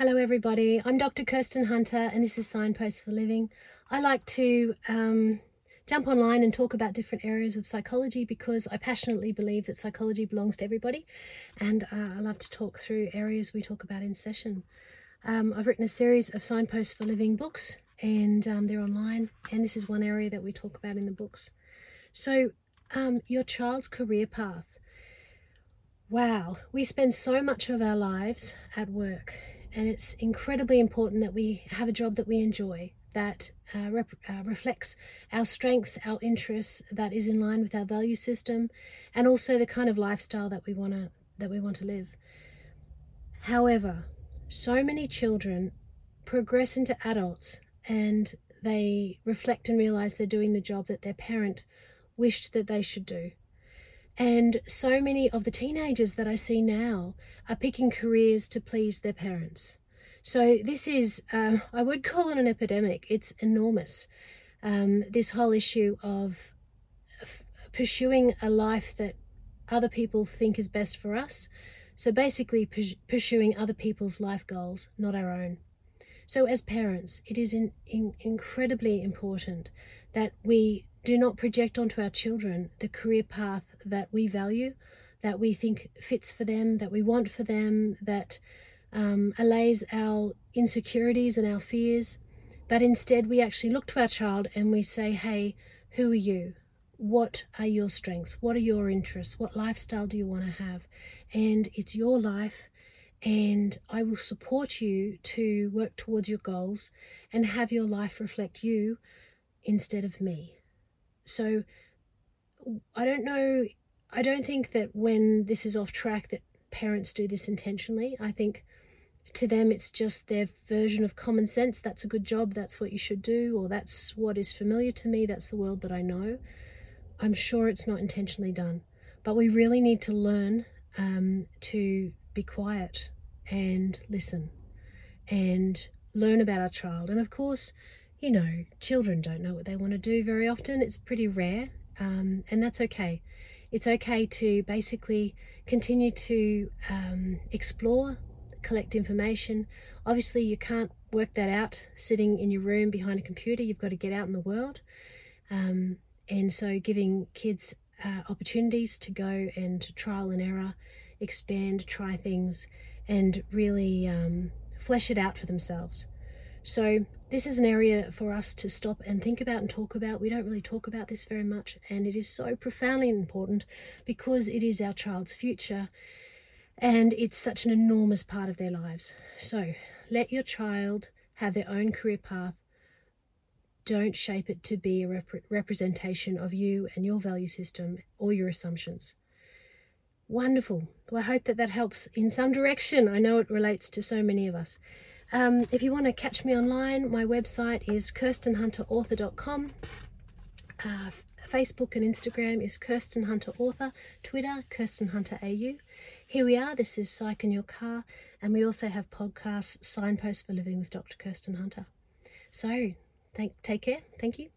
Hello, everybody. I'm Dr. Kirsten Hunter, and this is Signposts for Living. I like to um, jump online and talk about different areas of psychology because I passionately believe that psychology belongs to everybody, and uh, I love to talk through areas we talk about in session. Um, I've written a series of Signposts for Living books, and um, they're online, and this is one area that we talk about in the books. So, um, your child's career path. Wow, we spend so much of our lives at work and it's incredibly important that we have a job that we enjoy that uh, rep- uh, reflects our strengths, our interests, that is in line with our value system, and also the kind of lifestyle that we want to that we want to live. However, so many children progress into adults and they reflect and realize they're doing the job that their parent wished that they should do. And so many of the teenagers that I see now are picking careers to please their parents. So this is, um, I would call it an epidemic. It's enormous. Um, this whole issue of f- pursuing a life that other people think is best for us. So basically, pu- pursuing other people's life goals, not our own. So, as parents, it is in, in incredibly important that we do not project onto our children the career path that we value, that we think fits for them, that we want for them, that um, allays our insecurities and our fears. But instead, we actually look to our child and we say, hey, who are you? What are your strengths? What are your interests? What lifestyle do you want to have? And it's your life, and I will support you to work towards your goals and have your life reflect you instead of me. So I don't know. I don't think that when this is off track that parents do this intentionally. I think to them it's just their version of common sense. That's a good job. That's what you should do, or that's what is familiar to me. That's the world that I know. I'm sure it's not intentionally done, but we really need to learn um, to be quiet and listen and learn about our child. And of course, you know, children don't know what they want to do very often. It's pretty rare, um, and that's okay. It's okay to basically continue to um, explore, collect information. Obviously, you can't work that out sitting in your room behind a computer. You've got to get out in the world. Um, and so, giving kids uh, opportunities to go and to trial and error, expand, try things, and really um, flesh it out for themselves. So, this is an area for us to stop and think about and talk about. We don't really talk about this very much, and it is so profoundly important because it is our child's future and it's such an enormous part of their lives. So, let your child have their own career path. Don't shape it to be a rep- representation of you and your value system or your assumptions. Wonderful. Well, I hope that that helps in some direction. I know it relates to so many of us. Um, if you want to catch me online, my website is kirstenhunterauthor.com. Uh, Facebook and Instagram is Kirsten Hunter Author. Twitter, Kirsten Hunter AU. Here we are. This is Psych in Your Car. And we also have podcasts, Signposts for Living with Dr. Kirsten Hunter. So, thank, take care. Thank you.